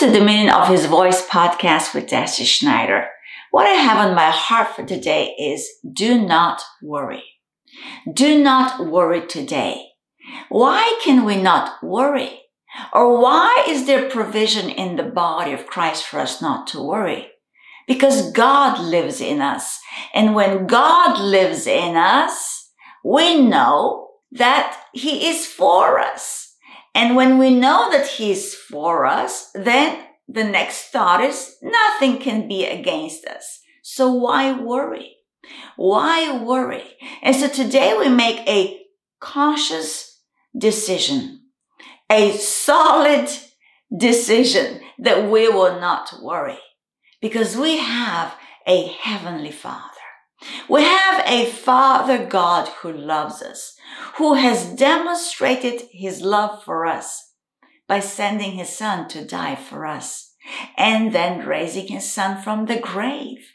to the Dominion of His Voice podcast with Deci Schneider. What I have on my heart for today is do not worry. Do not worry today. Why can we not worry? Or why is there provision in the body of Christ for us not to worry? Because God lives in us. And when God lives in us, we know that He is for us. And when we know that He's for us, then the next thought is nothing can be against us. So why worry? Why worry? And so today we make a cautious decision, a solid decision that we will not worry because we have a heavenly father. We have a father God who loves us, who has demonstrated his love for us by sending his son to die for us and then raising his son from the grave.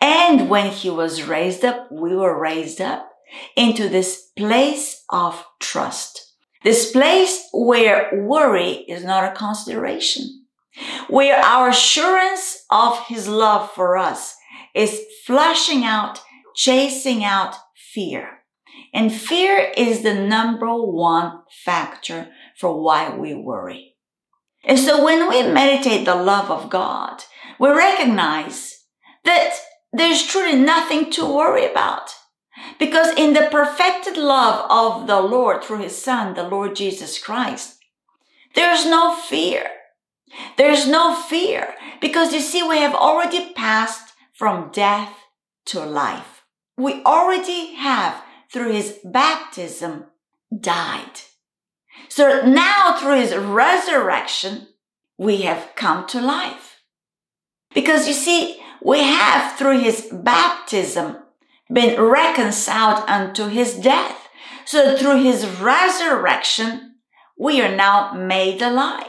And when he was raised up, we were raised up into this place of trust. This place where worry is not a consideration, where our assurance of his love for us is flashing out, chasing out fear. And fear is the number one factor for why we worry. And so when we meditate the love of God, we recognize that there's truly nothing to worry about. Because in the perfected love of the Lord through his son, the Lord Jesus Christ, there's no fear. There's no fear because you see, we have already passed from death to life. We already have through his baptism died. So now through his resurrection, we have come to life. Because you see, we have through his baptism been reconciled unto his death. So through his resurrection, we are now made alive.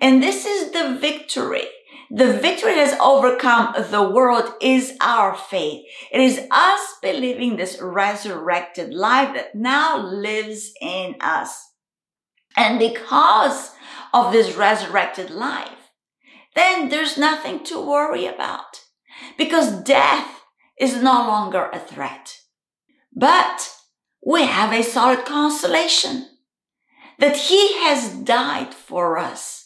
And this is the victory. The victory that has overcome the world is our faith. It is us believing this resurrected life that now lives in us. And because of this resurrected life, then there's nothing to worry about because death is no longer a threat. But we have a solid consolation that he has died for us.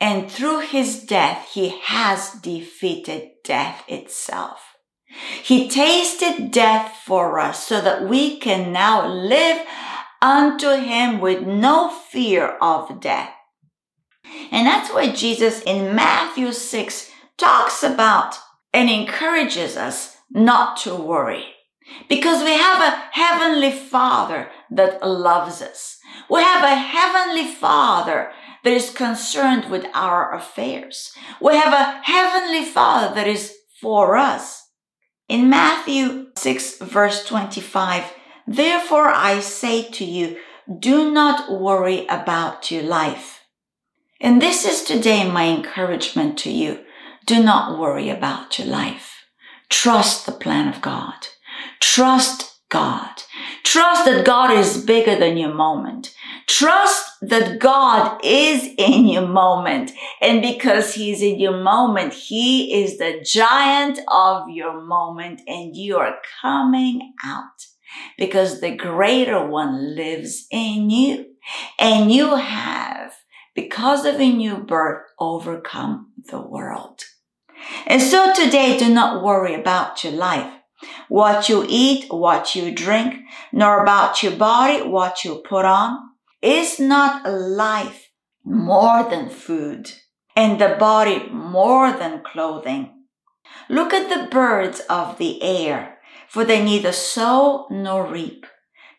And through his death, he has defeated death itself. He tasted death for us so that we can now live unto him with no fear of death. And that's why Jesus in Matthew 6 talks about and encourages us not to worry. Because we have a heavenly father that loves us. We have a heavenly father that is concerned with our affairs. We have a heavenly father that is for us. In Matthew 6 verse 25, therefore I say to you, do not worry about your life. And this is today my encouragement to you. Do not worry about your life. Trust the plan of God. Trust God. Trust that God is bigger than your moment. Trust that God is in your moment. And because He's in your moment, He is the giant of your moment and you are coming out because the greater one lives in you and you have, because of a new birth, overcome the world. And so today, do not worry about your life, what you eat, what you drink, nor about your body, what you put on. Is not life more than food and the body more than clothing? Look at the birds of the air, for they neither sow nor reap.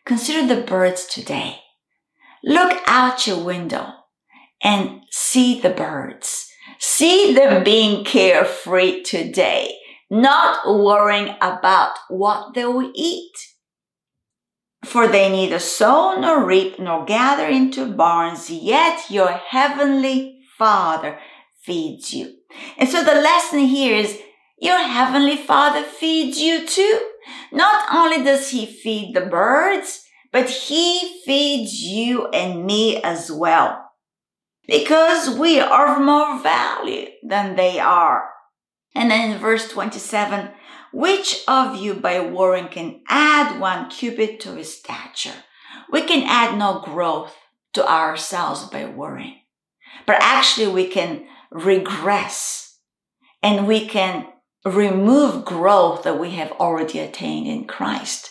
Consider the birds today. Look out your window and see the birds. See them being carefree today, not worrying about what they will eat. For they neither sow nor reap nor gather into barns, yet your heavenly Father feeds you. And so the lesson here is your heavenly Father feeds you too. Not only does he feed the birds, but he feeds you and me as well. because we are of more value than they are. And then in verse 27, which of you by worrying can add one cubit to his stature? We can add no growth to ourselves by worrying, but actually we can regress and we can remove growth that we have already attained in Christ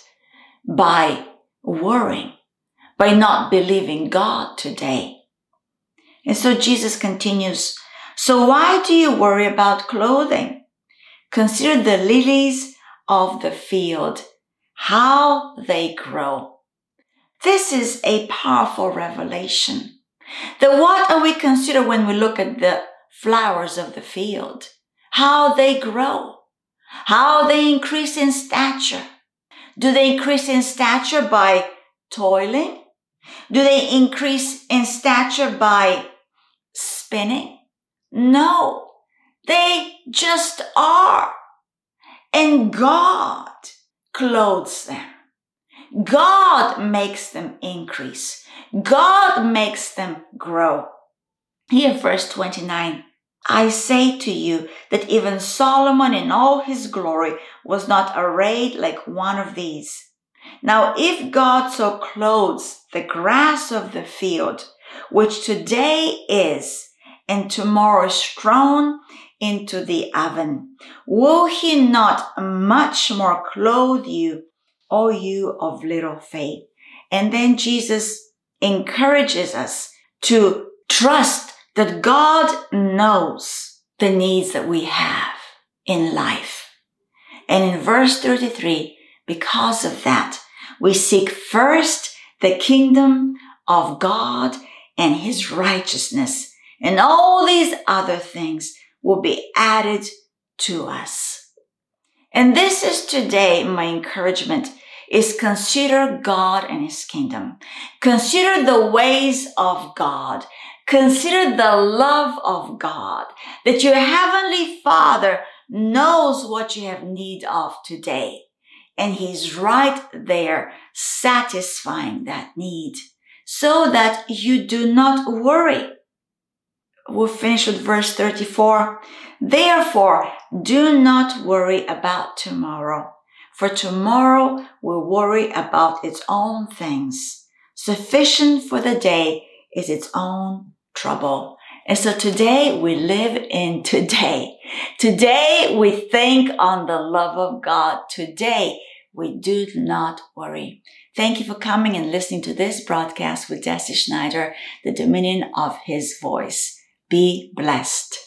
by worrying, by not believing God today. And so Jesus continues, so why do you worry about clothing? Consider the lilies of the field, how they grow. This is a powerful revelation. That what are we consider when we look at the flowers of the field? How they grow, how they increase in stature. Do they increase in stature by toiling? Do they increase in stature by spinning? No, they just are. And God clothes them. God makes them increase. God makes them grow. Here, verse 29. I say to you that even Solomon in all his glory was not arrayed like one of these. Now, if God so clothes the grass of the field, which today is and tomorrow is thrown into the oven, will he not much more clothe you, O you of little faith? And then Jesus encourages us to trust that God knows the needs that we have in life. And in verse 33, because of that, we seek first the kingdom of God and his righteousness and all these other things will be added to us. And this is today my encouragement is consider God and his kingdom. Consider the ways of God. Consider the love of God that your heavenly father knows what you have need of today. And he's right there satisfying that need so that you do not worry. We'll finish with verse 34. Therefore, do not worry about tomorrow for tomorrow will worry about its own things. Sufficient for the day is its own trouble. And so today we live in today. Today we think on the love of God. Today we do not worry. Thank you for coming and listening to this broadcast with Deci Schneider, the dominion of his voice. Be blessed.